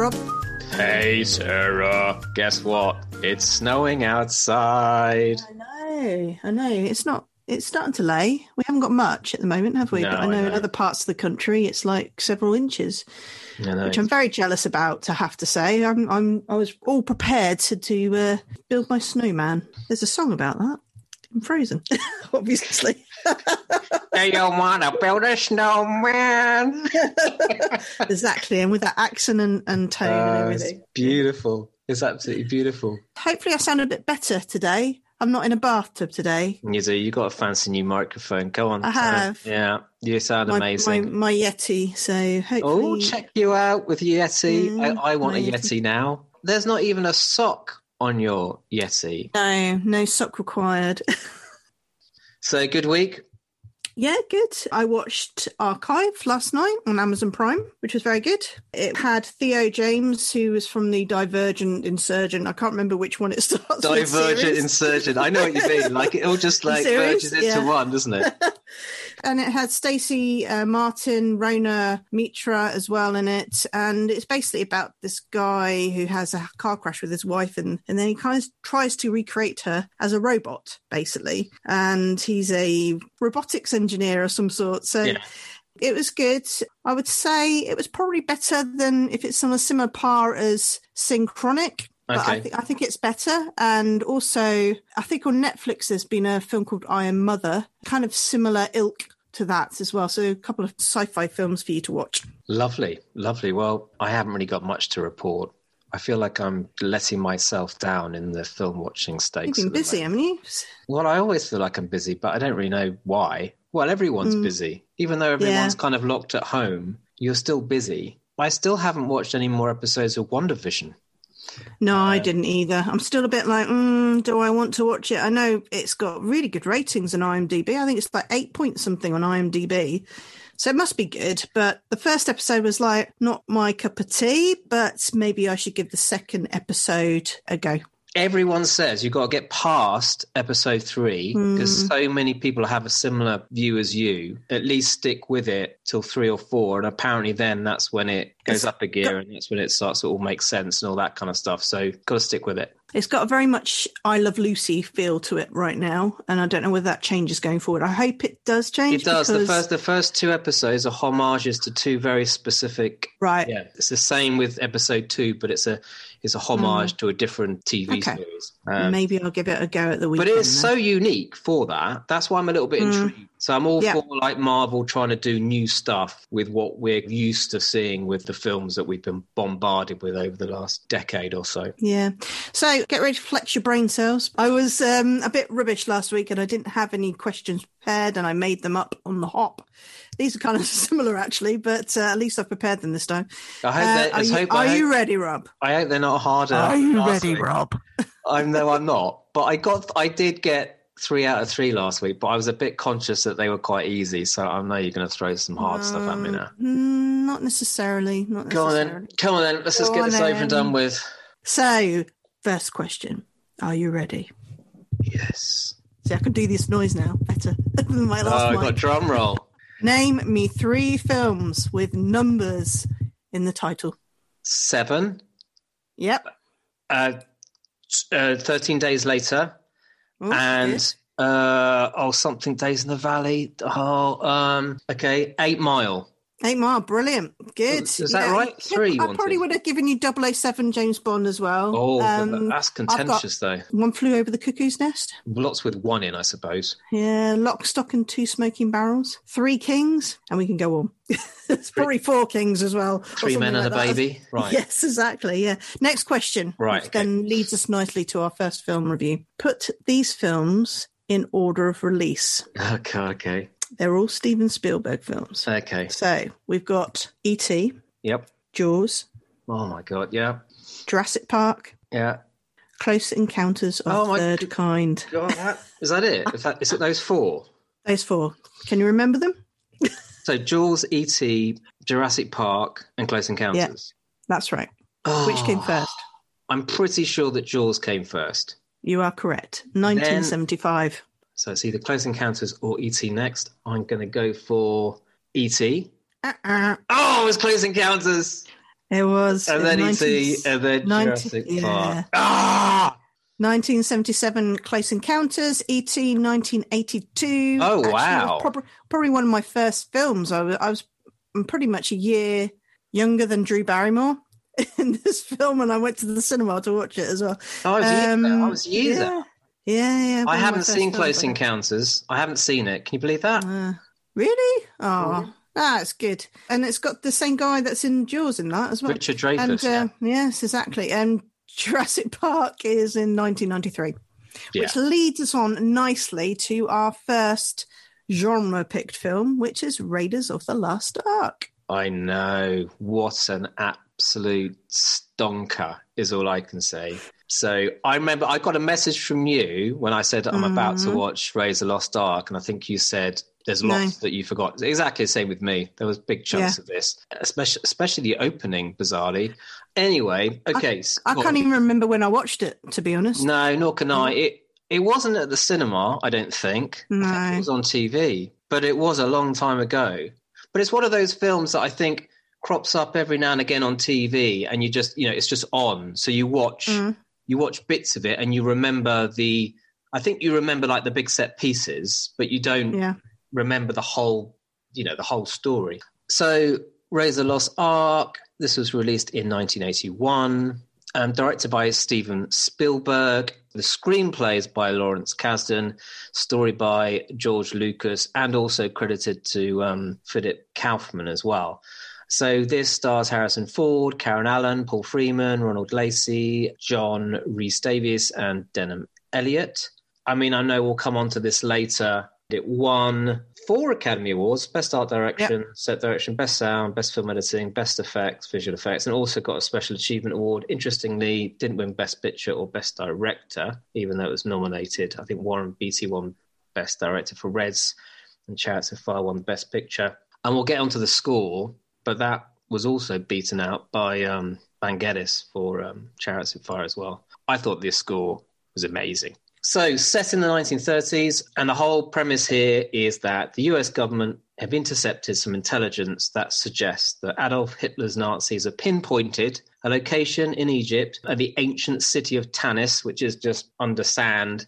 Hey, Sarah. Guess what? It's snowing outside. I know, I know. It's not. It's starting to lay. We haven't got much at the moment, have we? No, but I I know, in other parts of the country, it's like several inches, which I'm very jealous about. To have to say, I'm. I'm. I was all prepared to to uh, build my snowman. There's a song about that. I'm frozen, obviously. Do you want to build a snowman? exactly, and with that accent and, and tone and Uh, it's beautiful. It's absolutely beautiful. Hopefully, I sound a bit better today. I'm not in a bathtub today. You do. You got a fancy new microphone. Go on. I tell us. have. Yeah. You sound My, my, amazing. my Yeti. So hopefully... Oh, check you out with Yeti. Mm, I, I want a my Yeti now. There's not even a sock on your Yeti. no, no sock required. So good week. Yeah, good. I watched Archive last night on Amazon Prime, which was very good. It had Theo James, who was from the Divergent Insurgent. I can't remember which one it starts with. Divergent insurgent. I know what you mean. Like it all just like merges into Yeah. one, doesn't it? and it had Stacy uh, Martin, Rhona Mitra as well in it. And it's basically about this guy who has a car crash with his wife, and, and then he kind of tries to recreate her as a robot, basically. And he's a robotics engineer of some sort. So. Yeah. It was good. I would say it was probably better than if it's on a similar par as Synchronic. But I, Okay. think I think it's better. And also, I think on Netflix there's been a film called I Am Mother, kind of similar ilk to that as well. So a couple of sci-fi films for you to watch. Lovely, lovely. Well, I haven't really got much to report. I feel like I'm letting myself down in the film watching You've stakes. been busy, haven't you? Well, I always feel like I'm busy, but I don't really know why. Well, everyone's Mm. busy. Even though everyone's kind of locked at home, you're still busy. I still haven't watched any more episodes of WandaVision. No, I Uh, didn't either. I'm still a bit like, mm, do I want to watch it? I know it's got really good ratings on IMDb. I think it's like eight point something on IMDb. So it must be good. But the first episode was like not my cup of tea, but maybe I should give the second episode a go. Everyone says you've got to get past episode three because Mm. so many people have a similar view as you. At least stick with it till three or four, and apparently then that's when it goes up a gear and that's when it starts to all make sense and all that kind of stuff. So got to stick with it. It's got a very much I Love Lucy feel to it right now, and I don't know whether that changes going forward. I hope it does change. It does. The first the first two episodes are homages to two very specific. right. Yeah, it's the same with episode two, but it's a it's a homage to a different TV Mm. Okay. series. Um, Maybe I'll give it a go at the weekend. but it is then. so unique for that. That's why I'm a little bit Mm. intrigued. So I'm all Yeah. for like Marvel trying to do new stuff with what we're used to seeing with the films that we've been bombarded with over the last decade or so. Yeah. So get ready to flex your brain cells. I was um, a bit rubbish last week and I didn't have any questions prepared and I made them up on the hop. These are kind of similar actually, but uh, at least I've prepared them this time. I hope Uh, are you, hope, are I, you ready, Rob? I hope they're not harder. Are you ready, week. Rob? I know I'm not, but I got I did get three out of three last week, but I was a bit conscious that they were quite easy. So I know you're going to throw some hard stuff at me now. Mm, not necessarily. Not Go on then, come on then. Let's just get this over and done with. So, first question. Are you ready? Yes. See, I can do this noise now better than my Oh, last I one. got drum roll. Name me three films with numbers in the title. Seven. Yep. Uh, uh, Thirteen days later. Oh, and uh oh something days in the valley oh um okay eight mile. Eight Mile, brilliant. Good. Is that right? Three I probably would have given you 007 James Bond as well. oh Um, that's contentious though One flew over the cuckoo's nest. lots with one in i suppose Yeah, Lock, Stock, and Two Smoking Barrels. Three Kings, and we can go on. It's probably four Kings as well. three men and a like that. baby right Yes, exactly. Yeah. Next question. Right, Which then leads us nicely to our first film review. Put these films in order of release. okay okay They're all Steven Spielberg films. okay So we've got E.T., yep Jaws, oh my god yeah Jurassic Park, yeah Close Encounters of Oh Third Kind. God, that, is that it is, that, is it those four Those four. Can you remember them? so jaws et jurassic park and close encounters Yeah, That's right. oh, Which came first? i'm pretty sure that jaws came first You are correct. 1975. So it's either Close Encounters or ET next. I'm going to go for ET. Uh-uh. Oh, it was Close Encounters. It was. And then you 19 see, and then 90 Jurassic yeah. Park. Ah! 1977 Close Encounters, E.T. 1982. Oh, Actually, wow. Probably, probably one of my first films. I was, I was pretty much a year younger than Drew Barrymore in this film, and I went to the cinema to watch it as well. I was, years Um, there. I was years yeah. Yeah, yeah. I haven't seen Close Encounters. I haven't seen it. Can you believe that? Uh, really? Oh, that's good. And it's got the same guy that's in Jaws in that as well. Richard Dreyfuss. and uh, yes, exactly. And Jurassic Park is in 1993, yeah. which leads us on nicely to our first genre picked film, which is Raiders of the Lost Ark. I know. What an absolute stonker is all I can say. So I remember I got a message from you when I said I'm about to Mhm. watch Raise the Lost Ark, and I think you said there's No. lots that you forgot. Exactly the same with me. There was big chunks of this, especially especially the opening, bizarrely. Anyway, okay. so- I can't even remember when I watched it, to be honest. No, nor can I. It it wasn't at the cinema, I don't think. I think it was on TV, but it was a long time ago. But it's one of those films that I think crops up every now and again on TV, and you just you know it's just on, so you watch Mm. You watch bits of it, and you remember the. I think you remember like the big set pieces, but you don't Yeah. remember the whole, you know, the whole story. So, Razor Lost Ark. This was released in 1981, um, directed by Steven Spielberg. The screenplay is by Lawrence Kasdan, story by George Lucas, and also credited to um, Philip Kaufman as well. So this stars Harrison Ford, Karen Allen, Paul Freeman, Ronald Lacey, John Rhys Davies, and Denholm Elliott. I mean, I know we'll come on to this later. It won four Academy Awards Best Art Direction, Set Direction, Best Sound, Best Film Editing, Best Effects, Visual Effects, and also got a Special Achievement Award. Interestingly, didn't win Best Picture or Best Director, even though it was nominated. I think Warren Beatty won Best Director for Reds, and Chariots of Fire won Best Picture. And we'll get onto the score, but that was also beaten out by um, for um, Chariots of Fire as well. I thought this score was amazing. So, set in the 1930s, and the whole premise here is that the US government have intercepted some intelligence that suggests that Adolf Hitler's Nazis have pinpointed a location in Egypt at the ancient city of Tanis, which is just under sand,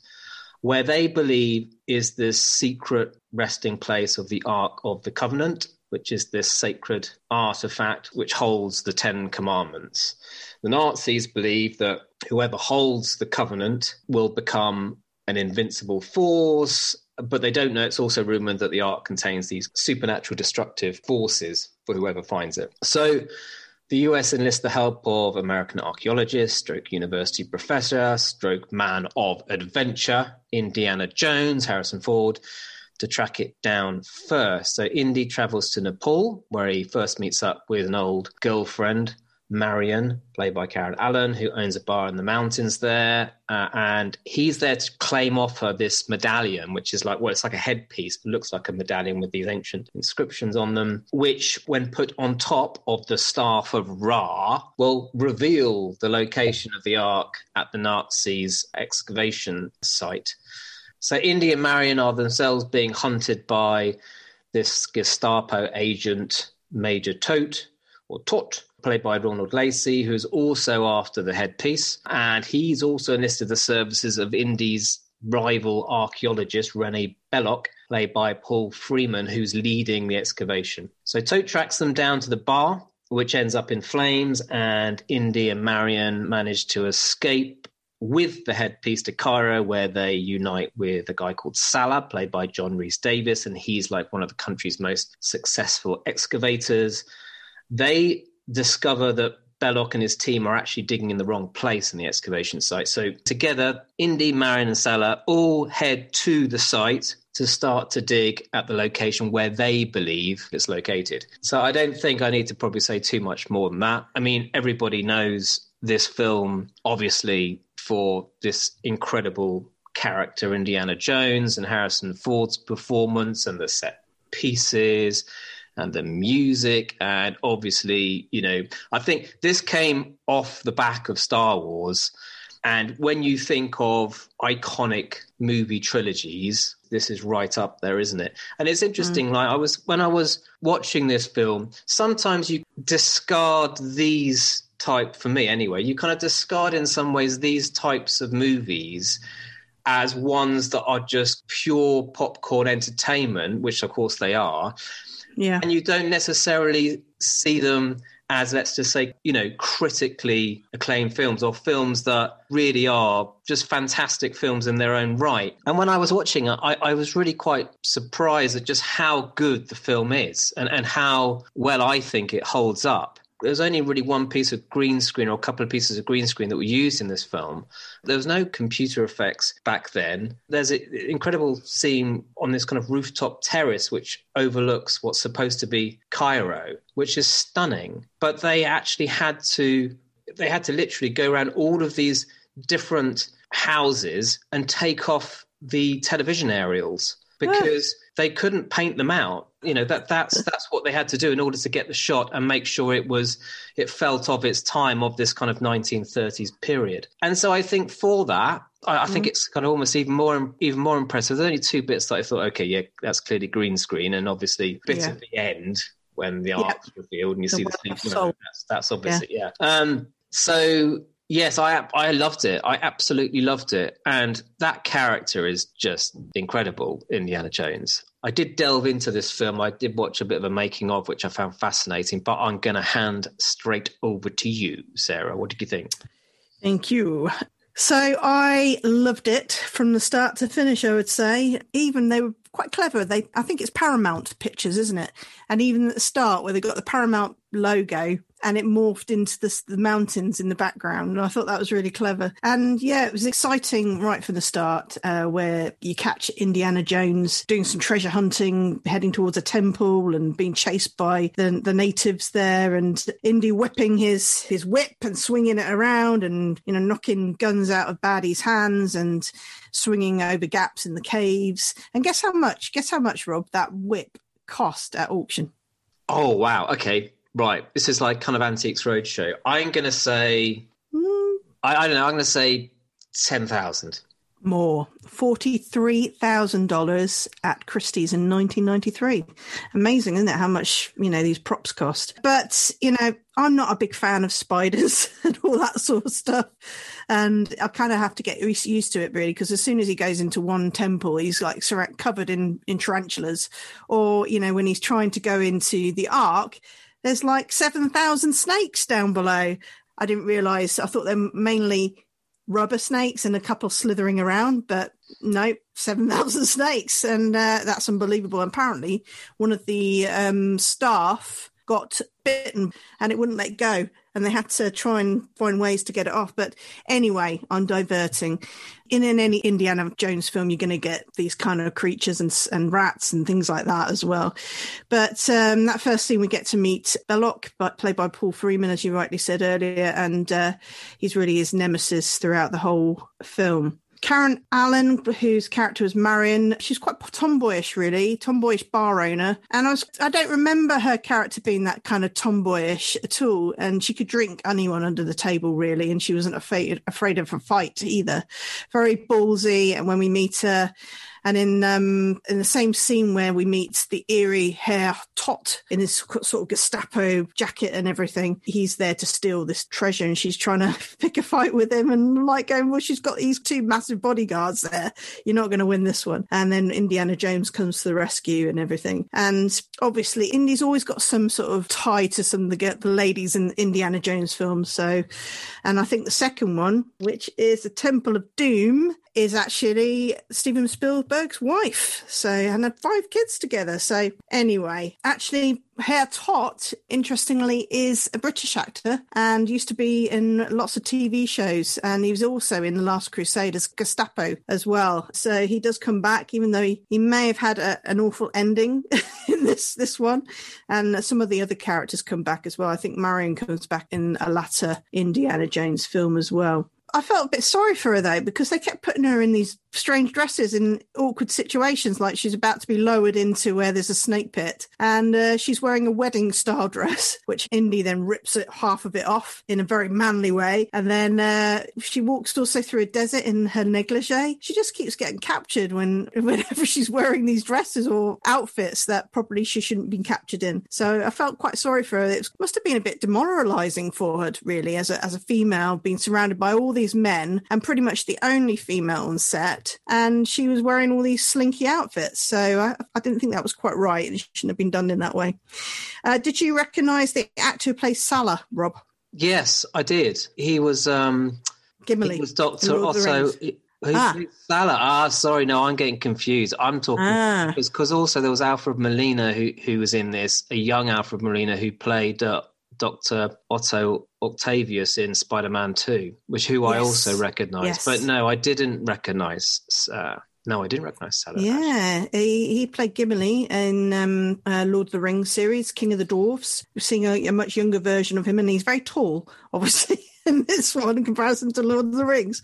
where they believe is the secret resting place of the Ark of the Covenant, which is this sacred artifact which holds the Ten Commandments. The Nazis believe that whoever holds the covenant will become an invincible force, but they don't know it's also rumored that the Ark contains these supernatural destructive forces for whoever finds it. So the US enlists the help of American archaeologist, stroke university professor, stroke man of adventure, Indiana Jones, Harrison Ford, to track it down first. So Indy travels to Nepal, where he first meets up with an old girlfriend, Marion, played by Karen Allen, who owns a bar in the mountains there. Uh, and he's there to claim off her this medallion, which is like, well, it's like a headpiece, but looks like a medallion with these ancient inscriptions on them, which, when put on top of the staff of Ra, will reveal the location of the Ark at the Nazis' excavation site. So Indy and Marion are themselves being hunted by this Gestapo agent, Major Tote, or Tot, played by Ronald Lacey, who's also after the headpiece. And he's also enlisted the services of Indy's rival archaeologist, Rene Belloq, played by Paul Freeman, who's leading the excavation. So Tote tracks them down to the bar, which ends up in flames, and Indy and Marion manage to escape with the headpiece to Cairo, where they unite with a guy called Sallah, played by John Rhys Davies, and he's like one of the country's most successful excavators. They discover that Belloq and his team are actually digging in the wrong place in the excavation site. So together, Indy, Marion, and Sallah all head to the site to start to dig at the location where they believe it's located. So I don't think I need to probably say too much more than that. I mean, everybody knows this film, obviously, for this incredible character, Indiana Jones, and Harrison Ford's performance and the set pieces and the music. And obviously, you know, I think this came off the back of Star Wars. And when you think of iconic movie trilogies, this is right up there, isn't it? And it's interesting. Mm. Like I was when I was watching this film, sometimes you discard these type for me anyway. You kind of discard in some ways these types of movies as ones that are just pure popcorn entertainment, which of course they are. Yeah. And you don't necessarily see them as let's just say you know critically acclaimed films or films that really are just fantastic films in their own right and when i was watching it I, I, was really quite surprised at just how good the film is and, and how well i think it holds up there was only really one piece of green screen or a couple of pieces of green screen that were used in this film. There was no computer effects back then. There's an incredible scene on this kind of rooftop terrace which overlooks what's supposed to be Cairo, which is stunning. But they actually had to they had to literally go around all of these different houses and take off the television aerials because they couldn't paint them out. You know that that's that's what they had to do in order to get the shot and make sure it was it felt of its time of this kind of 1930s period. And so I think for that, I, I think mm. it's kind of almost even more even more impressive. There's only two bits that I thought, okay, yeah, that's clearly green screen, and obviously bit yeah. at the end when the yeah. art's revealed and you the see the you know, that's, that's obviously yeah. yeah. Um, so Yes, I I loved it. I absolutely loved it, and that character is just incredible. Indiana Jones. I did delve into this film. I did watch a bit of a making of, which I found fascinating. But I'm going to hand straight over to you, Sarah. What did you think? Thank you. So I loved it from the start to finish. I would say, even were quite clever. They, I think it's Paramount Pictures, isn't it? And even at the start, where they got the Paramount logo, and it morphed into the, the, mountains in the background. And I thought that was really clever. And yeah, it was exciting right from the start, uh, where you catch Indiana Jones doing some treasure hunting, heading towards a temple and being chased by the, the natives there, and Indy whipping his his whip and swinging it around, and you know knocking guns out of baddies' hands and swinging over gaps in the caves. And guess how much? Guess how much, Rob? That whip cost at auction. Oh wow! Okay, Right. This is like kind of Antiques Roadshow. I'm going to say, mm. I, I, don't know, I'm going to say 10,000. More. $43,000 at Christie's in 1993. Amazing, isn't it? How much, you know, these props cost. But, you know, I'm not a big fan of spiders and all that sort of stuff. And I kind of have to get used to it really, because as soon as he goes into one temple, he's like covered in, in tarantulas. Or, you know, when he's trying to go into the ark, there's like 7,000 snakes down below. I didn't realize, I thought they're mainly rubber snakes and a couple slithering around, but no, 7,000 snakes. And uh, that's unbelievable. Apparently, one of the um, staff got bitten and it wouldn't let go and they had to try and find ways to get it off. But anyway i'm diverting in, in any indiana jones film you're going to get these kind of creatures and, and rats and things like that as well. But um, that first scene we get to meet Belloq, but played by paul freeman as you rightly said earlier and uh, he's really his nemesis throughout the whole film Karen Allen, whose character was Marion, she's quite tomboyish, really, tomboyish bar owner. And I was, I don't remember her character being that kind of tomboyish at all. And she could drink anyone under the table, really. And she wasn't afraid, afraid of a fight either. Very ballsy. And when we meet her, and in um, in the same scene where we meet the eerie Herr Tot in his sort of Gestapo jacket and everything, he's there to steal this treasure, and she's trying to pick a fight with him, and like going, well, she's got these two massive bodyguards there. You're not going to win this one. And then Indiana Jones comes to the rescue and everything. And obviously, Indy's always got some sort of tie to some of the, the ladies in Indiana Jones films. So, and I think the second one, which is the Temple of Doom, is actually Steven Spielberg's wife. So, and had five kids together. So, anyway, actually, Herr Toht, interestingly, is a British actor and used to be in lots of TV shows. And he was also in The Last Crusade as Gestapo as well. So he does come back, even though he, he may have had a, an awful ending in this, this one. And some of the other characters come back as well. I think Marion comes back in a latter Indiana Jones film as well. I felt a bit sorry for her though because they kept putting her in these strange dresses in awkward situations, like she's about to be lowered into where there's a snake pit, and uh, she's wearing a wedding style dress, which Indy then rips it half of it off in a very manly way, and then uh, she walks also through a desert in her negligee. She just keeps getting captured when whenever she's wearing these dresses or outfits that probably she shouldn't be captured in. So I felt quite sorry for her. It must have been a bit demoralizing for her, really, as a as a female being surrounded by all these men and pretty much the only female on set, and she was wearing all these slinky outfits. So I, I didn't think that was quite right. It shouldn't have been done in that way. Uh, did you recognise the actor who plays Sallah, Rob? Yes, I did. He was um Gimli. He was Doctor Otto. Who's ah. Sallah? Ah, sorry, no, I'm getting confused. I'm talking ah. because also there was Alfred Molina who who was in this, a young Alfred Molina who played uh, Doctor Otto Octavius in Spider-Man Two, which who yes. I also recognise. Yes. But no, I didn't recognise. Uh, no, I didn't recognize Sallah. Yeah, he, he, played Gimli in um, uh, Lord of the Rings series, King of the Dwarfs. We're seeing a, a, much younger version of him, and he's very tall, obviously. in this one in comparison to Lord of the Rings.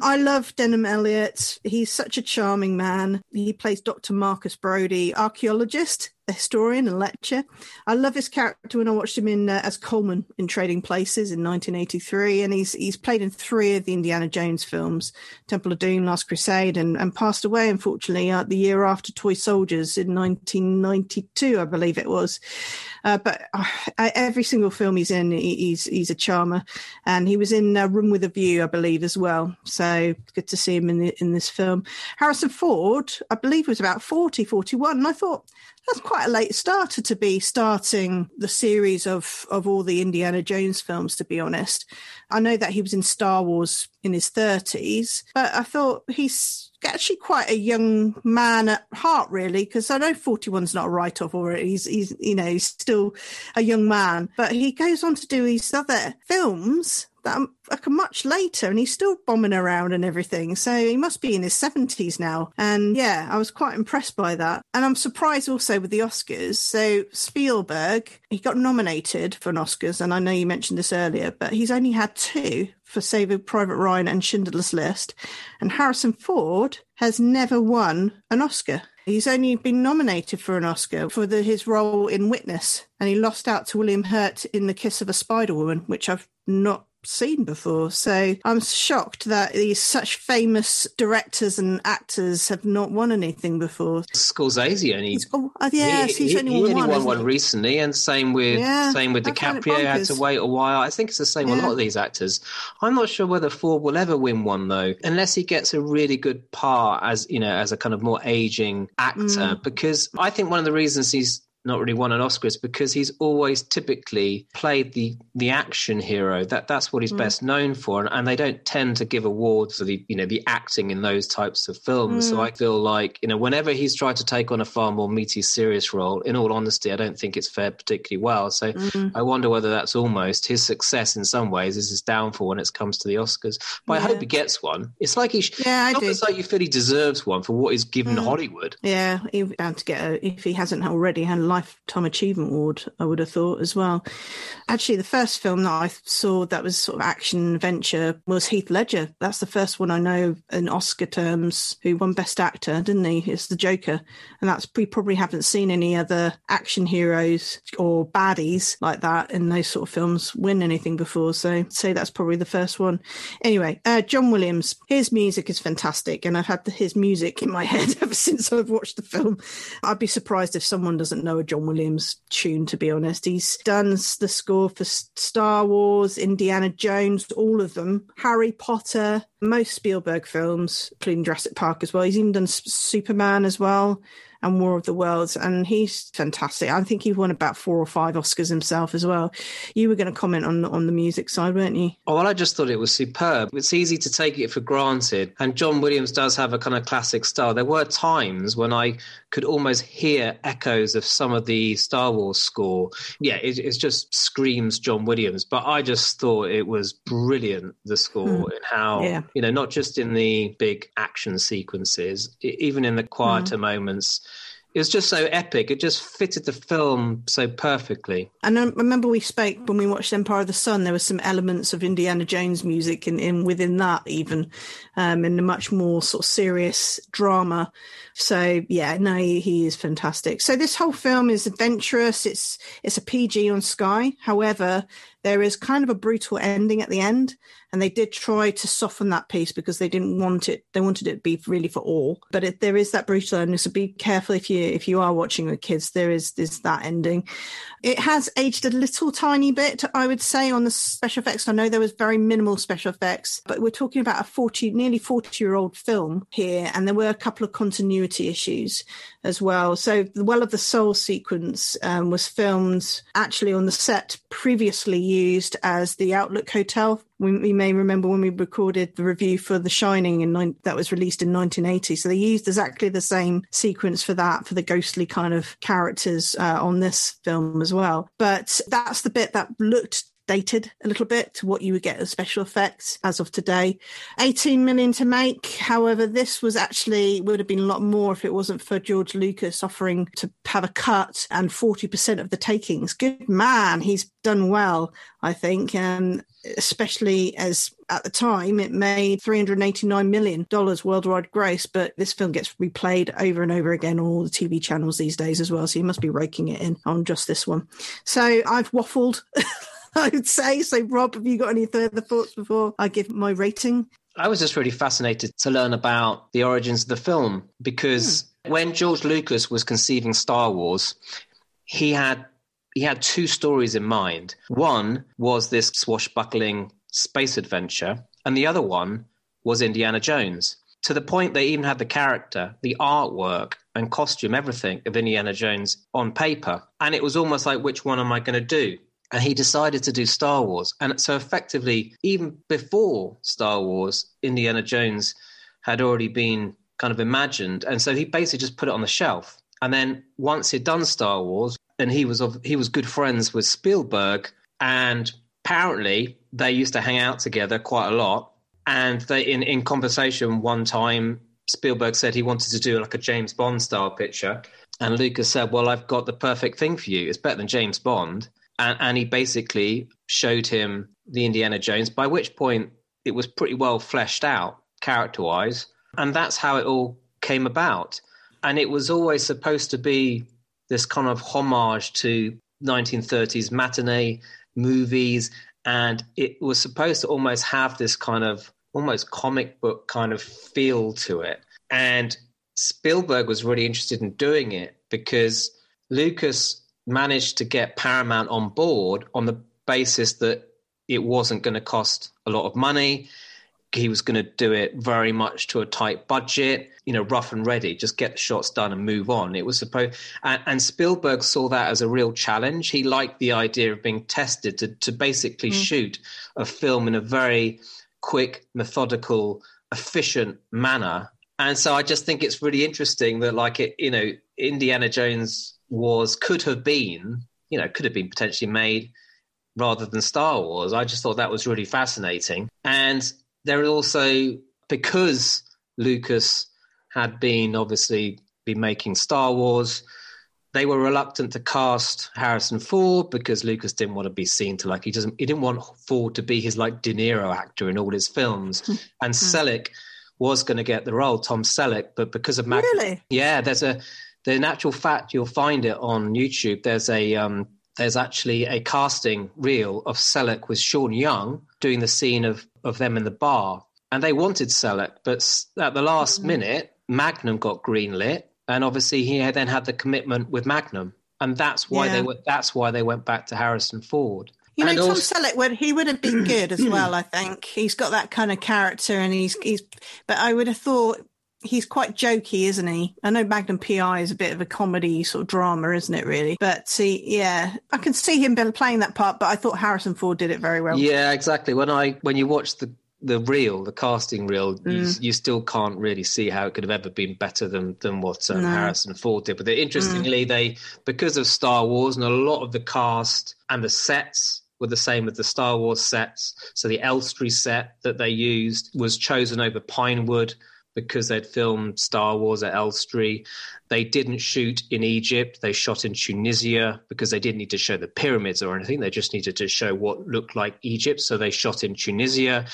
I love Denholm Elliott. He's such a charming man. He plays Dr. Marcus Brody, archaeologist historian and lecturer. I love his character when I watched him in uh, as Coleman in Trading Places in 1983, and he's he's played in three of the Indiana Jones films, Temple of Doom, Last Crusade, and, and passed away unfortunately uh, the year after Toy Soldiers in 1992, I believe it was. Uh, but uh, every single film he's in, he's he's a charmer, and he was in uh, Room with a View, I believe, as well. So good to see him in the, in this film. Harrison Ford, I believe, was about 40, 41, and I thought that's quite a late starter to be starting the series of of all the Indiana Jones films. To be honest, I know that he was in Star Wars in his thirties, but I thought he's actually quite a young man at heart, really, because I know 41's not a write off or he's, he's, you know, he's still a young man, but he goes on to do these other films like much later and he's still bombing around and everything. So he must be in his 70s now. And yeah, I was quite impressed by that. And I'm surprised also with the Oscars. So Spielberg, he got nominated for an Oscars. And I know you mentioned this earlier, but he's only had two for Saving Private Ryan and Schindler's List. And Harrison Ford has never won an Oscar. He's only been nominated for an Oscar for the, his role in Witness, and he lost out to William Hurt in The Kiss of a Spider Woman, which I've not seen before. So I'm shocked that these such famous directors and actors have not won anything before. Scorsese only. He's, oh, uh, yes, he, he's only, he, won, he one, won one recently, and same with yeah, same with DiCaprio. Had to wait a while. I think it's the same yeah. with a lot of these actors. I'm not sure whether Ford will ever win one though, unless he gets a really good part as you know as a kind of more aging actor. Mm. Because I think one of the reasons he's not really won an Oscar is because he's always typically played the the action hero. That that's what he's mm. best known for, and, and, they don't tend to give awards for the you know the acting in those types of films. Mm. So I feel like you know whenever he's tried to take on a far more meaty, serious role, in all honesty, I don't think it's fared particularly well. So mm. I wonder whether that's almost his success in some ways is his downfall when it comes to the Oscars. But yeah. I hope he gets one. It's like he sh- yeah, I do. It's like you feel he deserves one for what he's given mm. Hollywood. Yeah, he bound to get a, if he hasn't already had a Lifetime Achievement Award, I would have thought as well. Actually, the first film that I saw that was sort of action adventure was Heath Ledger. That's the first one I know in Oscar terms who won Best Actor, didn't he? It's the Joker. And that's we probably haven't seen any other action heroes or baddies like that in those sort of films win anything before. So I'd say that's probably the first one. Anyway, uh, John Williams, his music is fantastic. And I've had his music in my head ever since I've watched the film. I'd be surprised if someone doesn't know John Williams tune, to be honest. He's done the score for Star Wars, Indiana Jones, all of them, Harry Potter, most Spielberg films, including Jurassic Park as well. He's even done Superman as well and War of the Worlds, and he's fantastic. I think he won about four or five Oscars himself as well. You were going to comment on on the music side, weren't you? Oh, well, I just thought it was superb. It's easy to take it for granted, and John Williams does have a kind of classic style. There were times when I could almost hear echoes of some of the Star Wars score. Yeah, it, it just screams John Williams, but I just thought it was brilliant the score mm. and how yeah. you know not just in the big action sequences, even in the quieter mm. moments it was just so epic. It just fitted the film so perfectly. And I remember we spoke when we watched Empire of the Sun. There were some elements of Indiana Jones music in, in within that, even um, in a much more sort of serious drama. So yeah, no, he, he is fantastic. So this whole film is adventurous. It's it's a PG on Sky. However, there is kind of a brutal ending at the end, and they did try to soften that piece because they didn't want it. They wanted it to be really for all, but it, there is that brutal ending. So be careful if you if you are watching with kids. There is is that ending. It has aged a little tiny bit, I would say, on the special effects. I know there was very minimal special effects, but we're talking about a forty, nearly forty year old film here, and there were a couple of continuity issues as well. So the Well of the Soul sequence um, was filmed actually on the set previously used as the Overlook Hotel. We, we, may remember when we recorded the review for The Shining in that was released in 1980. So they used exactly the same sequence for that for the ghostly kind of characters uh, on this film as well. But that's the bit that looked dated a little bit to what you would get as special effects as of today. 18 million to make. However, this was actually would have been a lot more if it wasn't for George Lucas offering to have a cut and 40% of the takings. Good man. He's done well, I think. And especially as at the time it made 389 million dollars worldwide gross but this film gets replayed over and over again on all the tv channels these days as well so you must be raking it in on just this one so i've waffled I would say. So, Rob, have you got any further thoughts before I give my rating? I was just really fascinated to learn about the origins of the film because hmm. when George Lucas was conceiving Star Wars, he had he had two stories in mind. One was this swashbuckling space adventure, and the other one was Indiana Jones. To the point they even had the character, the artwork, and costume, everything of Indiana Jones on paper. And it was almost like, which one am I going to do? And he decided to do Star Wars. And so, effectively, even before Star Wars, Indiana Jones had already been kind of imagined, and so he basically just put it on the shelf. And then once he'd done Star Wars, and he was of, he was good friends with Spielberg, and apparently they used to hang out together quite a lot. And they, in in conversation one time, Spielberg said he wanted to do like a James Bond style picture, and Lucas said, "Well, I've got the perfect thing for you. It's better than James Bond." And, and he basically showed him the Indiana Jones, by which point it was pretty well fleshed out character wise. And that's how it all came about. And it was always supposed to be this kind of homage to 1930s matinee movies. And it was supposed to almost have this kind of almost comic book kind of feel to it. And Spielberg was really interested in doing it because Lucas managed to get Paramount on board on the basis that it wasn't going to cost a lot of money. He was going to do it very much to a tight budget, you know, rough and ready, just get the shots done and move on. It was supposed, and, and Spielberg saw that as a real challenge. He liked the idea of being tested to, to basically mm. shoot a film in a very quick, methodical, efficient manner. And so I just think it's really interesting that, like, it, you know, Indiana Jones was could have been, you know, could have been potentially made rather than Star Wars. I just thought that was really fascinating. And there are also because Lucas had been obviously been making Star Wars, they were reluctant to cast Harrison Ford because Lucas didn't want to be seen to like he doesn't he didn't want Ford to be his like De Niro actor in all his films. Hmm. and hmm. Selleck was going to get the role, Tom Selleck, but because of Mag- really, yeah, there's a the natural fact you'll find it on YouTube. There's a um, there's actually a casting reel of Selleck with Sean Young doing the scene of of them in the bar, and they wanted Selleck, but at the last mm-hmm. minute, Magnum got greenlit, and obviously he then had the commitment with Magnum, and that's why yeah. they were that's why they went back to Harrison Ford. You know, and Tom also, Selleck would he would have been good as well. I think he's got that kind of character, and he's he's. But I would have thought he's quite jokey, isn't he? I know Magnum PI is a bit of a comedy sort of drama, isn't it? Really, but see, yeah, I can see him playing that part. But I thought Harrison Ford did it very well. Yeah, exactly. When I when you watch the the reel, the casting reel, mm. you, you, still can't really see how it could have ever been better than than what um, no. Harrison Ford did. But interestingly, mm. they because of Star Wars and a lot of the cast and the sets were the same as the Star Wars sets. So the Elstree set that they used was chosen over Pinewood because they'd filmed Star Wars at Elstree. They didn't shoot in Egypt. They shot in Tunisia because they didn't need to show the pyramids or anything. They just needed to show what looked like Egypt. So they shot in Tunisia.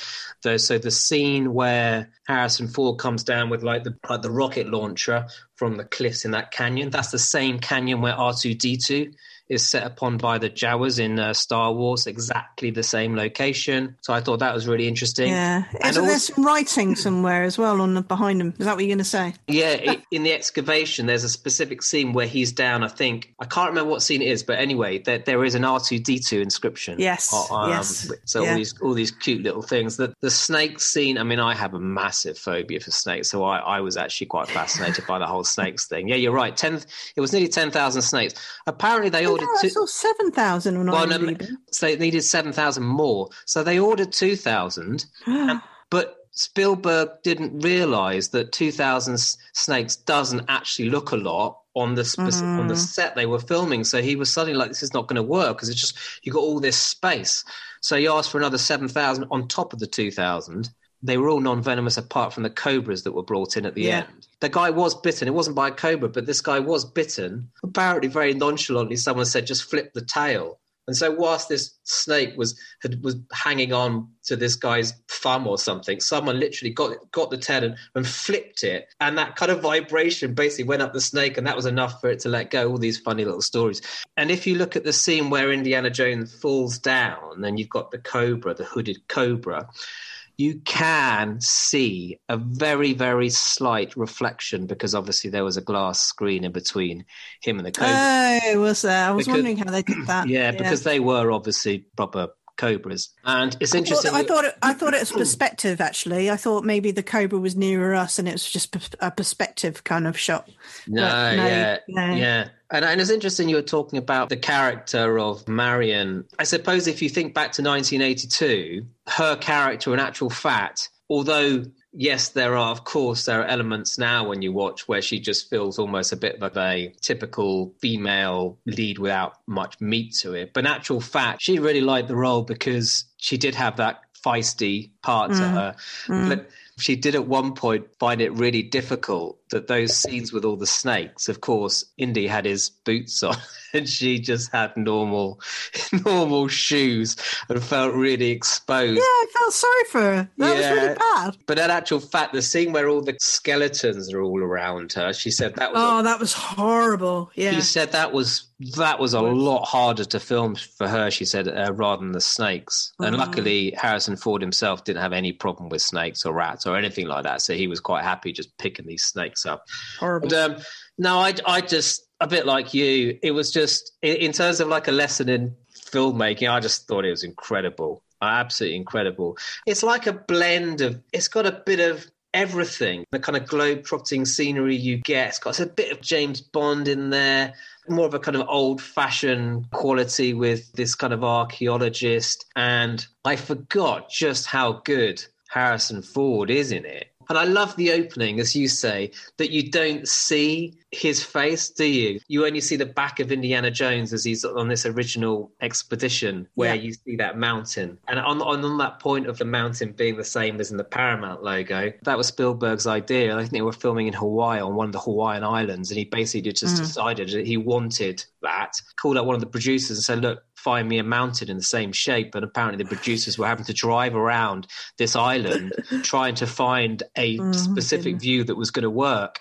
So the scene where Harrison Ford comes down with like the like the rocket launcher from the cliffs in that canyon, that's the same canyon where R2D2 is set upon by the Jawas in uh, Star Wars, exactly the same location. So I thought that was really interesting. Yeah, and also, there some writing somewhere as well on the, behind him? Is that what you're going to say? Yeah, it, in the excavation, there's a specific scene where he's down. I think I can't remember what scene it is, but anyway, there, there is an R two D two inscription. Yes, um, yes. So yeah. all these all these cute little things. The the snake scene. I mean, I have a massive phobia for snakes, so I, I was actually quite fascinated by the whole snakes thing. Yeah, you're right. Ten. It was nearly ten thousand snakes. Apparently, they all ordered. Two... I saw seven thousand on well, no, So they needed seven thousand more. So they ordered two thousand, but Spielberg didn't realize that two thousand snakes doesn't actually look a lot on the speci- mm. on the mm. set they were filming. So he was suddenly like, "This is not going to work because it's just you got all this space." So he asked for another seven thousand on top of the two thousand. They were all non-venomous apart from the cobras that were brought in at the yeah. end the guy was bitten. It wasn't by a cobra, but this guy was bitten. Apparently, very nonchalantly, someone said, "Just flip the tail." And so, whilst this snake was had, was hanging on to this guy's thumb or something, someone literally got got the tail and, and flipped it, and that kind of vibration basically went up the snake, and that was enough for it to let go. All these funny little stories. And if you look at the scene where Indiana Jones falls down, and you've got the cobra, the hooded cobra you can see a very, very slight reflection because obviously there was a glass screen in between him and the cobra. Oh, was there? I was because, wondering how they did that. Yeah, yeah, because they were obviously proper cobras. And it's interesting. I thought, I thought, it, I thought it was perspective. Actually, I thought maybe the cobra was nearer us, and it was just a perspective kind of shot. No, no yeah, no. yeah. And, and it's interesting you were talking about the character of Marion. I suppose if you think back to 1982, her character, in actual fact, although yes, there are, of course, there are elements now when you watch where she just feels almost a bit of a typical female lead without much meat to it. But in actual fact, she really liked the role because she did have that feisty part mm. to her. Mm. But she did at one point find it really difficult that those scenes with all the snakes, of course, Indy had his boots on and she just had normal normal shoes and felt really exposed. Yeah, I felt sorry for her. That yeah. was really bad. But in actual fact, the scene where all the skeletons are all around her, she said that was Oh, a, that was horrible. Yeah. She said that was that was a lot harder to film for her, she said, uh, rather than the snakes. And mm. luckily, Harrison Ford himself didn't have any problem with snakes or rats or anything like that. So he was quite happy just picking these snakes up. Horrible. But, um, no, I, I just, a bit like you, it was just, in terms of like a lesson in filmmaking, I just thought it was incredible. Absolutely incredible. It's like a blend of, it's got a bit of everything. The kind of globe trotting scenery you get. It's got a bit of James Bond in there, more of a kind of old fashioned quality with this kind of archaeologist. And I forgot just how good Harrison Ford is in it. And I love the opening, as you say, that you don't see his face, do you? You only see the back of Indiana Jones as he's on this original expedition where yeah. you see that mountain. And on, on, on that point of the mountain being the same as in the Paramount logo, that was Spielberg's idea. I think they were filming in Hawaii on one of the Hawaiian islands, and he basically just mm. decided that he wanted that. Called up one of the producers and said, Look, find me a mountain in the same shape. And apparently, the producers were having to drive around this island trying to find a oh, specific goodness. view that was going to work.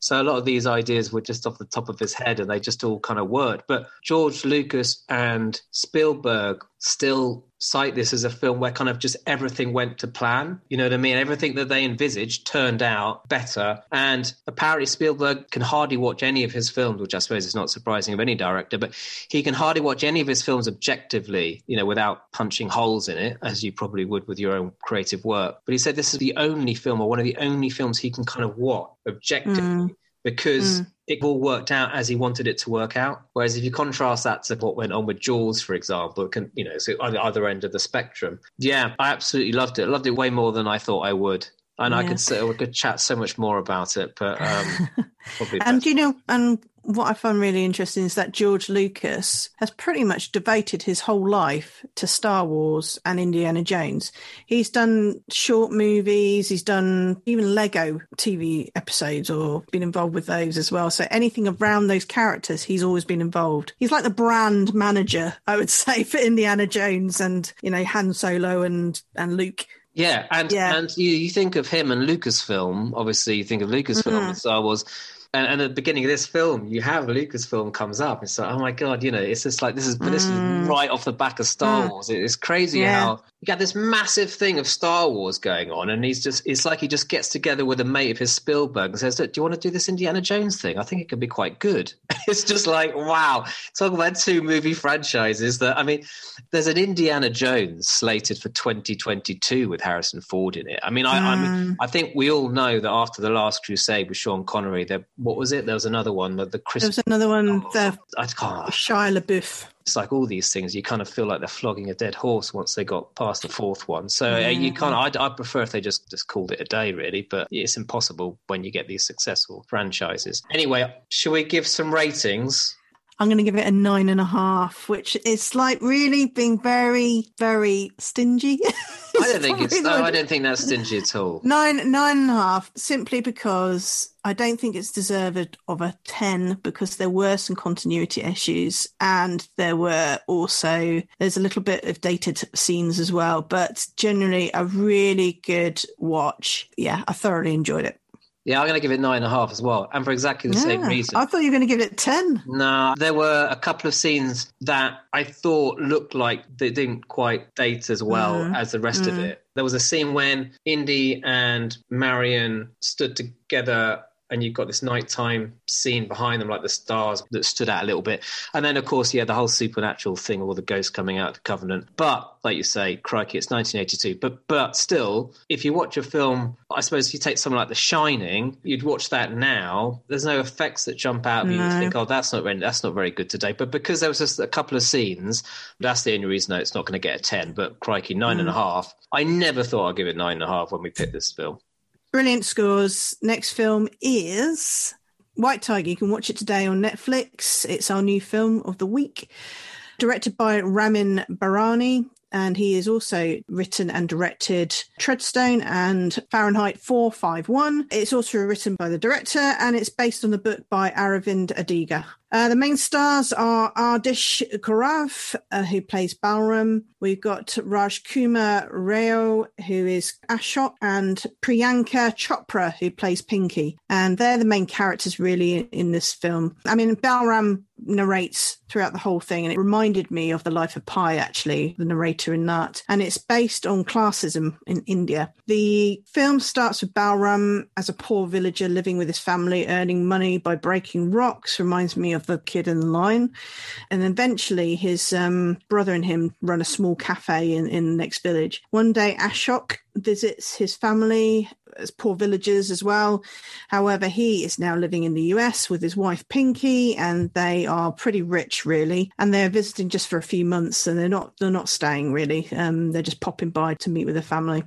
So a lot of these ideas were just off the top of his head and they just all kind of worked. But George Lucas and Spielberg still cite this as a film where kind of just everything went to plan. You know what I mean? Everything that they envisaged turned out better. And apparently, Spielberg can hardly watch any of his films, which I suppose is not surprising of any director, but he can hardly watch any of his films objectively, you know, without punching holes in it, as you probably would with your own creative work. But he said this is the only film or one of the only films he can kind of watch objectively. Mm because mm. It all worked out as he wanted it to work out. Whereas if you contrast that to what went on with Jaws, for example, it can, you know, so on the other end of the spectrum. Yeah, I absolutely loved it. I loved it way more than I thought I would. And yeah. I could say, we could chat so much more about it, but um, and you know, and what I find really interesting is that George Lucas has pretty much devoted his whole life to Star Wars and Indiana Jones. He's done short movies, he's done even Lego TV episodes or been involved with those as well. So anything around those characters, he's always been involved. He's like the brand manager, I would say, for Indiana Jones and, you know, Han Solo and, and Luke. Yeah, and yeah. and you, you think of him and Lucasfilm. Obviously, you think of Lucasfilm mm-hmm. and Star Wars and, and, at the beginning of this film, you have Lucasfilm comes up. It's like, oh my god, you know, it's just like this is, mm. this is mm. right off the back of Star mm. Wars. It's crazy yeah. how you got this massive thing of Star Wars going on, and he's just it's like he just gets together with a mate of his Spielberg and says, "Do you want to do this Indiana Jones thing? I think it could be quite good." it's just like wow, talk about two movie franchises that I mean, there's an Indiana Jones slated for 2022 with Harrison Ford in it. I mean, I, mm. I mean, I think we all know that after the Last Crusade with Sean Connery, there what was it? There was another one, with the Chris. There was another one, oh, the I can't. Shia LaBeouf it's like all these things you kind of feel like they're flogging a dead horse once they got past the fourth one. So uh, you kind of I, I, prefer if they just just called it a day really but it's impossible when you get these successful franchises. Anyway should we give some ratings I'm going to give it a nine and a half, which is like really being very, very stingy. I don't think it's. No, I don't think that's stingy at all. Nine, nine and a half, simply because I don't think it's deserved of a ten because there were some continuity issues and there were also there's a little bit of dated scenes as well. But generally, a really good watch. Yeah, I thoroughly enjoyed it. Yeah, I'm going to give it nine and a half as well, and for exactly the yeah, same reason. I thought you were going to give it ten. No, there were a couple of scenes that I thought looked like they didn't quite date as well mm. as the rest mm. of it. There was a scene when Indy and Marion stood together and you've got this nighttime scene behind them, like the stars that stood out a little bit. And then, of course, yeah, the whole supernatural thing, all the ghosts coming out of the Covenant. But like you say, crikey, it's 1982. But but still, if you watch a film, I suppose if you take something like The Shining, you'd watch that now. There's no effects that jump out of you. No. You think, oh, that's not very, that's not very good today. But because there was just a couple of scenes, that's the only reason that it's not going to get a 10. But crikey, nine mm. and a mm. half. I never thought I'd give it nine and a half when we picked this film. Brilliant scores. Next film is White Tiger. You can watch it today on Netflix. It's our new film of the week. Directed by Ramin Bahrani, and he has also written and directed Treadstone and Fahrenheit 451. It's also written by the director and it's based on the book by Aravind Adiga. Uh, the main stars are Ardish Gourav, uh, who plays Balram. We've got Rajkummar Rao, who is Ashok, and Priyanka Chopra, who plays Pinky. And they're the main characters, really, in this film. I mean, Balram narrates throughout the whole thing, and it reminded me of The Life of Pi, actually, the narrator in that. And it's based on classism in India. The film starts with Balram as a poor villager living with his family, earning money by breaking rocks. Reminds me of the kid in the line. And eventually his um, brother and him run a small cafe in, in the next village. One day Ashok visits his family as poor villagers as well. However, he is now living in the US with his wife Pinky, and they are pretty rich, really. And they're visiting just for a few months, and they're not they're not staying really. Um, they're just popping by to meet with their family.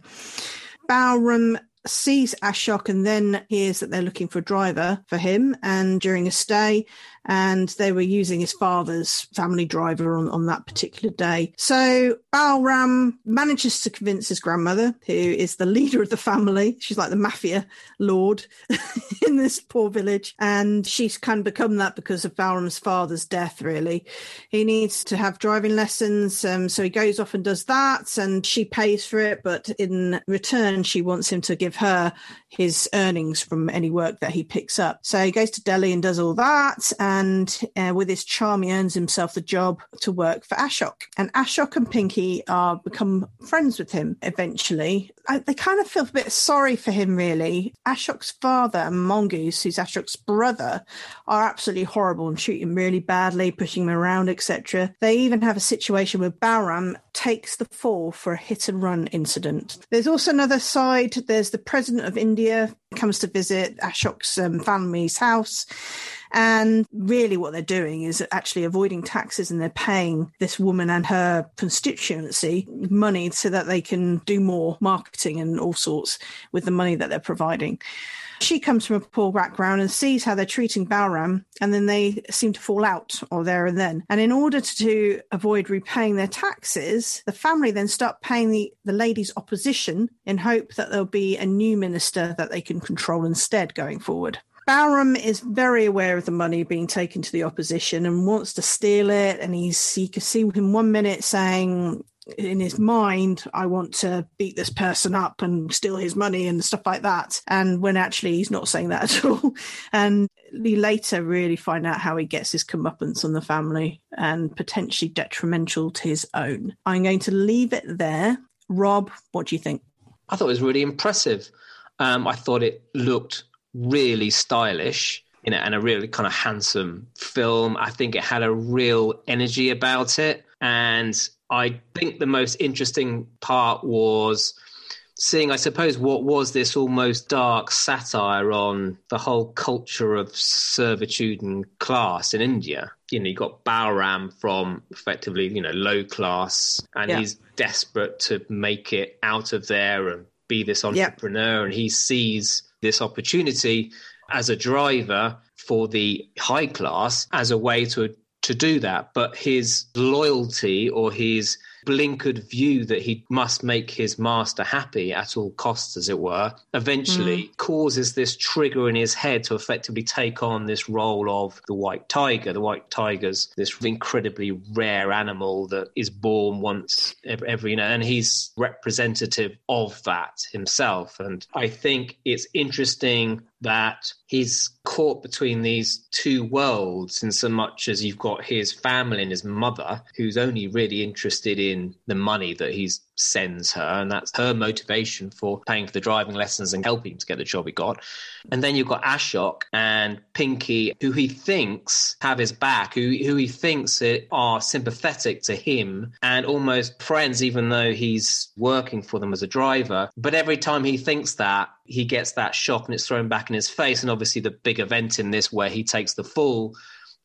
Balram sees Ashok and then hears that they're looking for a driver for him. And during a stay, and they were using his father's family driver on, on that particular day. So Balram manages to convince his grandmother, who is the leader of the family, she's like the mafia lord in this poor village, and she's kind of become that because of Balram's father's death, really. He needs to have driving lessons, um, so he goes off and does that, and she pays for it, but in return, she wants him to give her his earnings from any work that he picks up. So he goes to Delhi and does all that. And uh, with his charm, he earns himself the job to work for Ashok. And Ashok and Pinky are become friends with him eventually. I, they kind of feel a bit sorry for him, really. Ashok's father Mongoose, who's Ashok's brother, are absolutely horrible and treat him really badly, pushing him around, etc. They even have a situation where Balram takes the fall for a hit and run incident. There's also another side. There's the president of India comes to visit Ashok's um, family's house. And really, what they're doing is actually avoiding taxes and they're paying this woman and her constituency money so that they can do more marketing and all sorts with the money that they're providing. She comes from a poor background and sees how they're treating Balram, and then they seem to fall out or there and then. And in order to avoid repaying their taxes, the family then start paying the, the lady's opposition in hope that there'll be a new minister that they can control instead going forward. Balram is very aware of the money being taken to the opposition and wants to steal it. And he's you can see him one minute saying, in his mind, I want to beat this person up and steal his money and stuff like that. And when actually he's not saying that at all. And we later really find out how he gets his comeuppance on the family and potentially detrimental to his own. I'm going to leave it there. Rob, what do you think? I thought it was really impressive. Um, I thought it looked really stylish you know, and a really kind of handsome film. I think it had a real energy about it. And I think the most interesting part was seeing, I suppose, what was this almost dark satire on the whole culture of servitude and class in India. You know, you got Balram from effectively, you know, low class, and yeah. he's desperate to make it out of there and be this entrepreneur, yeah. and he sees this opportunity as a driver for the high class as a way to to do that, but his loyalty or his blinkered view that he must make his master happy at all costs, as it were, eventually mm. causes this trigger in his head to effectively take on this role of the white tiger. The white tiger's this incredibly rare animal that is born once every, every you know, and he's representative of that himself. And I think it's interesting that he's caught between these two worlds in so much as you've got his family and his mother who's only really interested in the money that he's sends her, and that's her motivation for paying for the driving lessons and helping to get the job he got. And then you've got Ashok and Pinky, who he thinks have his back, who who he thinks are sympathetic to him and almost friends, even though he's working for them as a driver. But every time he thinks that, he gets that shock and it's thrown back in his face. And obviously, the big event in this where he takes the fall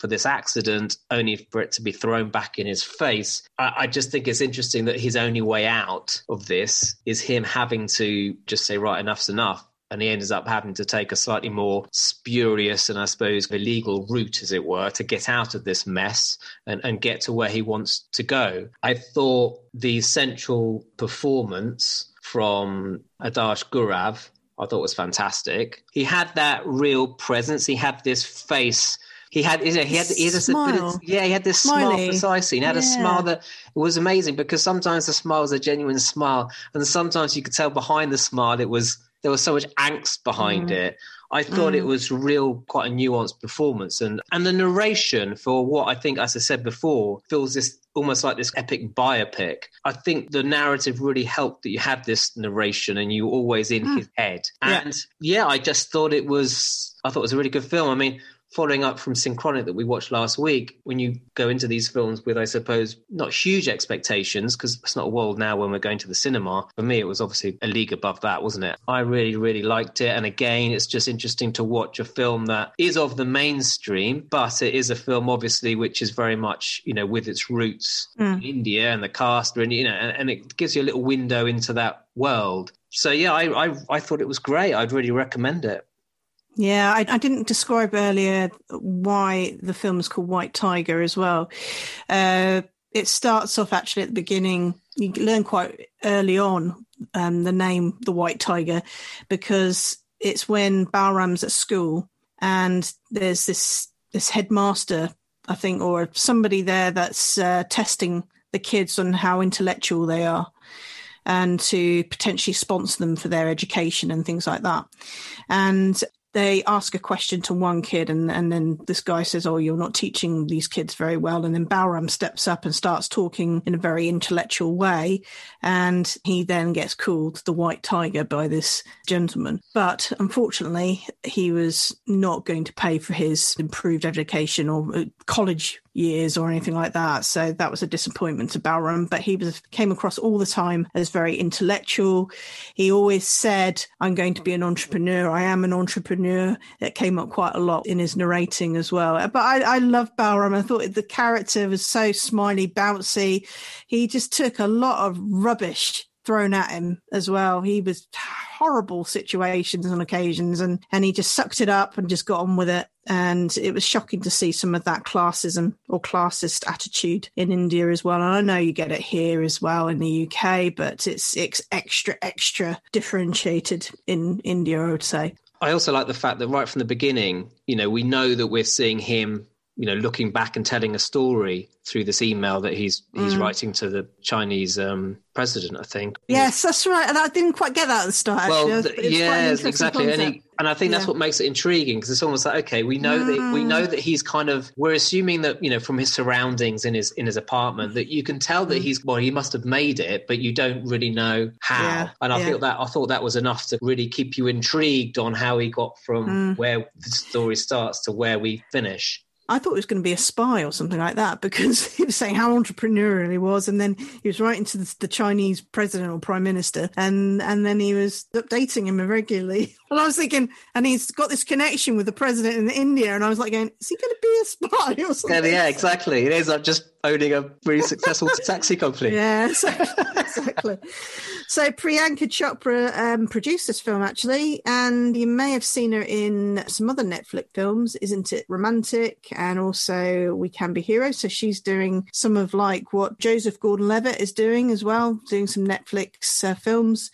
for this accident, only for it to be thrown back in his face. I, I, just think it's interesting that his only way out of this is him having to just say, right, enough's enough. And he ends up having to take a slightly more spurious and I suppose illegal route, as it were, to get out of this mess and, and get to where he wants to go. I thought the central performance from Adarsh Gourav I thought was fantastic. He had that real presence. He had this face he had, he had, he had, he had smile. yeah, he had this Smiley. smile precisely. He had yeah. a smile that was amazing because sometimes the smile was a genuine smile, and sometimes you could tell behind the smile it was there was so much angst behind mm. it. I thought mm. it was real, quite a nuanced performance, and and the narration for what I think, as I said before, feels this almost like this epic biopic. I think the narrative really helped that you had this narration and you were always in mm. his head. And yeah. yeah, I just thought it was. I thought it was a really good film. I mean, following up from Synchronic that we watched last week, when you go into these films with, I suppose, not huge expectations, because it's not a world now when we're going to the cinema. For me, it was obviously a league above that, wasn't it? I really, really liked it. And again, it's just interesting to watch a film that is of the mainstream, but it is a film, obviously, which is very much, you know, with its roots mm. in India and the cast, and, you know, and, and it gives you a little window into that world. So yeah, I, I I thought it was great. I'd really recommend it. Yeah, I, I, didn't describe earlier why the film is called White Tiger as well. Uh, it starts off actually at the beginning. You learn quite early on um, the name the White Tiger because it's when Balram's at school and there's this this headmaster, I think, or somebody there that's uh, testing the kids on how intellectual they are and to potentially sponsor them for their education and things like that. And they ask a question to one kid and, and then this guy says, Oh, you're not teaching these kids very well. And then Balram steps up and starts talking in a very intellectual way. And he then gets called the white tiger by this gentleman. But unfortunately, he was not going to pay for his improved education or uh, college years or anything like that. So that was a disappointment to Balram, but he was came across all the time as very intellectual. He always said, I'm going to be an entrepreneur. I am an entrepreneur. It came up quite a lot in his narrating as well. But I, I love Balram. I thought the character was so smiley, bouncy. He just took a lot of rubbish thrown at him as well. He was horrible situations on occasions and, and he just sucked it up and just got on with it. And it was shocking to see some of that classism or classist attitude in India as well. And I know you get it here as well in the UK, but it's, it's extra, extra differentiated in India, I would say. I also like the fact that right from the beginning, you know, we know that we're seeing him you know looking back and telling a story through this email that he's he's mm. writing to the Chinese um, president, I think. Yes, that's right. And I didn't quite get that at the start. Well, yes, exactly. And, he, and, I think that's yeah. what makes it intriguing because it's almost like okay, we know mm. that we know that he's kind of. We're assuming that you know from his surroundings in his in his apartment that you can tell that mm. he's well, he must have made it, but you don't really know how. Yeah. And I yeah. feel that I thought that was enough to really keep you intrigued on how he got from mm. where the story starts to where we finish. I thought it was going to be a spy or something like that because he was saying how entrepreneurial he was, and then he was writing to the, the Chinese president or prime minister, and and then he was updating him irregularly. And I was thinking, and he's got this connection with the president in India, and I was like, going, is he going to be a spy or something? Yeah, yeah, exactly. It ends up just owning a really successful taxi company. Yeah, exactly. so Priyanka Chopra um, produced this film actually, and you may have seen her in some other Netflix films. Isn't it romantic? And also We Can Be Heroes. So she's doing some of like what Joseph Gordon-Levitt is doing as well, doing some Netflix uh, films.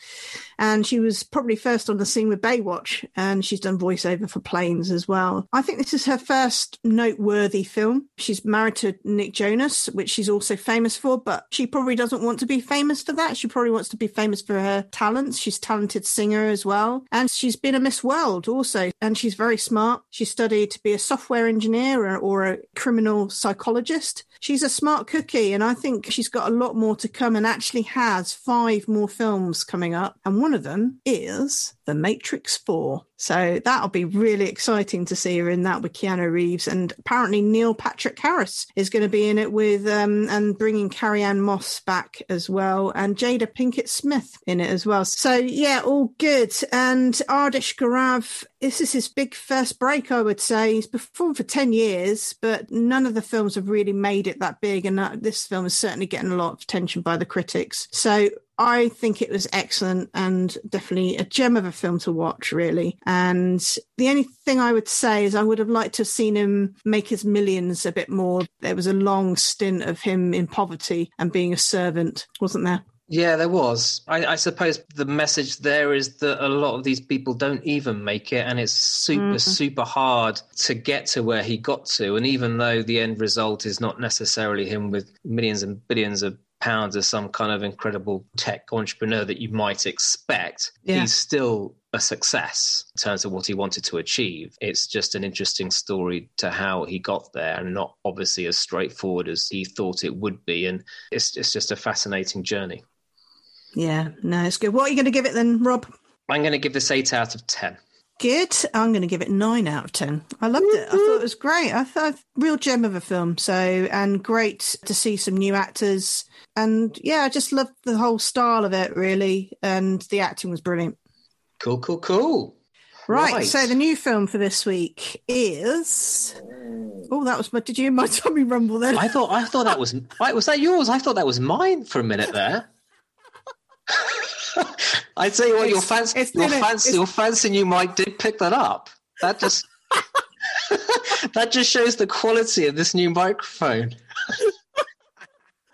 And she was probably first on the scene with Baywatch, and she's done voiceover for Planes as well. I think this is her first noteworthy film. She's married to Nick Jonas, which she's also famous for, but she probably doesn't want to be famous for that. She probably wants to be famous for her talents. She's a talented singer as well. And she's been a Miss World also. And she's very smart. She studied to be a software engineer or, or a criminal psychologist. She's a smart cookie, and I think she's got a lot more to come and actually has five more films coming up. And one of them is The Matrix 4. So that'll be really exciting to see her in that with Keanu Reeves. And apparently Neil Patrick Harris is going to be in it with, um, and bringing Carrie-Anne Moss back as well, and Jada Pinkett Smith in it as well. So yeah, all good. And Ardish Gourav, this is his big first break, I would say. He's performed for 10 years, but none of the films have really made it that big. And that, this film is certainly getting a lot of attention by the critics. So I think it was excellent and definitely a gem of a film to watch, really. And the only thing I would say is I would have liked to have seen him make his millions a bit more. There was a long stint of him in poverty and being a servant, wasn't there? Yeah, there was. I, I, suppose the message there is that a lot of these people don't even make it, and it's super, mm. super hard to get to where he got to. And even though the end result is not necessarily him with millions and billions of pounds as some kind of incredible tech entrepreneur that you might expect, yeah. he's still a success in terms of what he wanted to achieve. It's just an interesting story to how he got there and not obviously as straightforward as he thought it would be. And it's, it's just a fascinating journey. Yeah, no, it's good. What are you going to give it then, Rob? I'm going to give this eight out of 10. Good. I'm going to give it nine out of 10. I loved it. I thought it mm-hmm. was great. I thought real gem of a film. So, and great to see some new actors. And yeah, I just loved the whole style of it, really. And the acting was brilliant. Cool, cool, cool. Right, right. So the new film for this week is. Mm. Oh, that was my. Did you my tummy rumble then? I thought. I thought that was. Was that yours? I thought that was mine for a minute there. I tell you what, your fans, your fans, your fans, and you Mike did pick that up. That just that just shows the quality of this new microphone.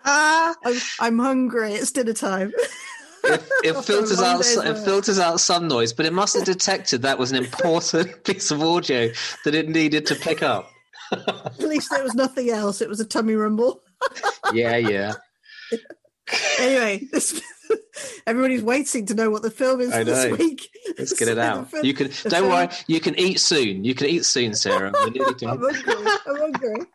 Ah, I'm, I'm hungry. It's dinner time. It, it filters out it filters out some noise, but it must have detected that was an important piece of audio that it needed to pick up. At least there was nothing else. It was a tummy rumble. yeah, yeah. anyway, this Everybody's waiting to know what the film is I this week. Let's get it out. You can don't film. worry. You can eat soon. You can eat soon, Sarah. I'm hungry. I'm hungry.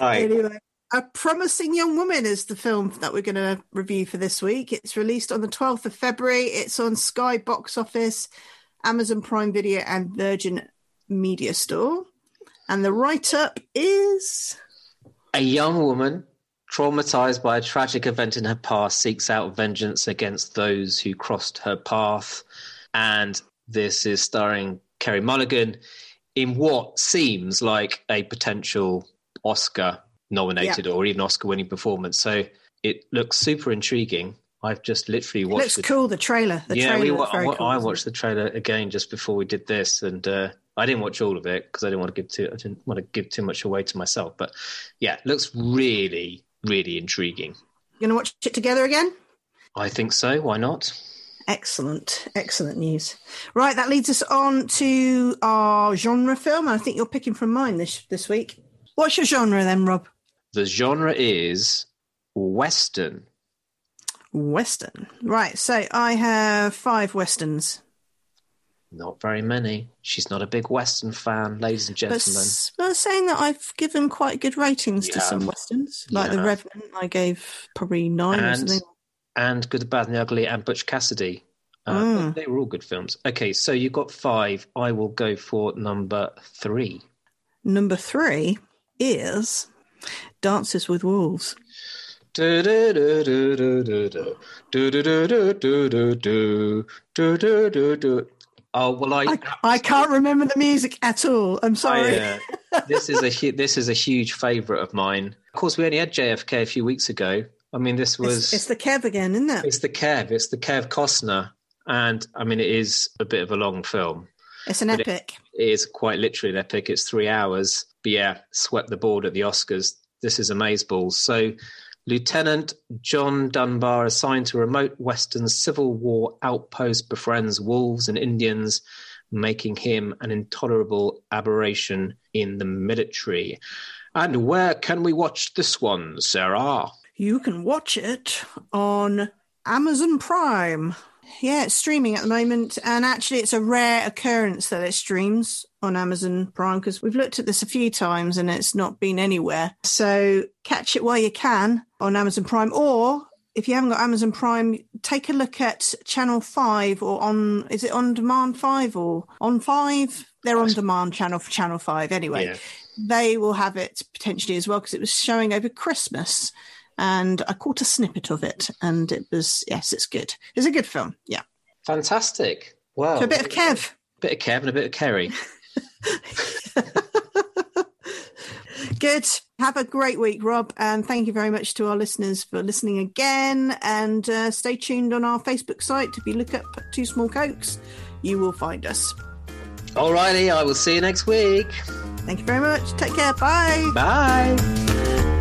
Right. Anyway, a Promising Young Woman is the film that we're going to review for this week. It's released on the 12th of February. It's on Sky Box Office, Amazon Prime Video, and Virgin Media Store. And the write up is. A young woman traumatized by a tragic event in her past, seeks out vengeance against those who crossed her path. And this is starring Carey Mulligan in what seems like a potential Oscar nominated yeah. or even Oscar winning performance. So it looks super intriguing. I've just literally It watched. looks the, cool. The trailer. The yeah, trailer we, looks I, cool. I watched the trailer again just before we did this, and uh, I didn't watch all of it because I didn't want to give too. I didn't want to give too much away to myself. But yeah, it looks really, really intriguing. it? You gonna watch it together again? I think so. Why not? Excellent, excellent news. Right, that leads us on to our genre film. I think you're picking from mine this this week. What's your genre then, Rob? The genre is western. Western. Right, so I have five westerns. Not very many. She's not a big western fan, ladies and gentlemen. s- but saying that I've given quite good ratings to some westerns, like Yeah. The Revenant, I gave probably nine or And- something. and Good, the Bad, and the Ugly, and Butch Cassidy. Uh, Mm. They were all good films. Okay, so you got five. I will go for number three. Number three is Dances with Wolves. Oh well, I, I, I can't remember the music at all. I'm sorry. I, uh, this is a hu- this is a huge favourite of mine. Of course, we only had JFK a few weeks ago. I mean, this was it's, it's the Kev again, isn't it? It's the Kev. It's the Kev Costner, and I mean, it is a bit of a long film. It's an but it- epic. It is quite literally an epic. It's three hours. But yeah, swept the board at the Oscars. This is amazeballs. So, Lieutenant John Dunbar, assigned to a remote Western Civil War outpost, befriends wolves and Indians, making him an intolerable aberration in the military. And where can we watch this one, Sarah? You can watch it on Amazon Prime. Yeah, it's streaming at the moment, and actually, it's a rare occurrence that it streams on Amazon Prime because we've looked at this a few times and it's not been anywhere. So catch it while you can on Amazon Prime, or if you haven't got Amazon Prime, take a look at Channel Five or on is it on Demand Five or on Five? They're on demand channel for Channel Five anyway Yeah. they will have it potentially as well because it was showing over Christmas. And I caught a snippet of it, and it was yes, it's good. It's a good film. Yeah, Fantastic. Wow. so a bit of Kev. A bit of Kev and a bit of Carey. Good. Have a great week, Rob, and thank you very much to our listeners for listening again. And uh, stay tuned on our Facebook site. If you look up Two Small Cokes, you will find us. Alrighty, I will see you next week. Thank you very much. Take care. Bye. Bye.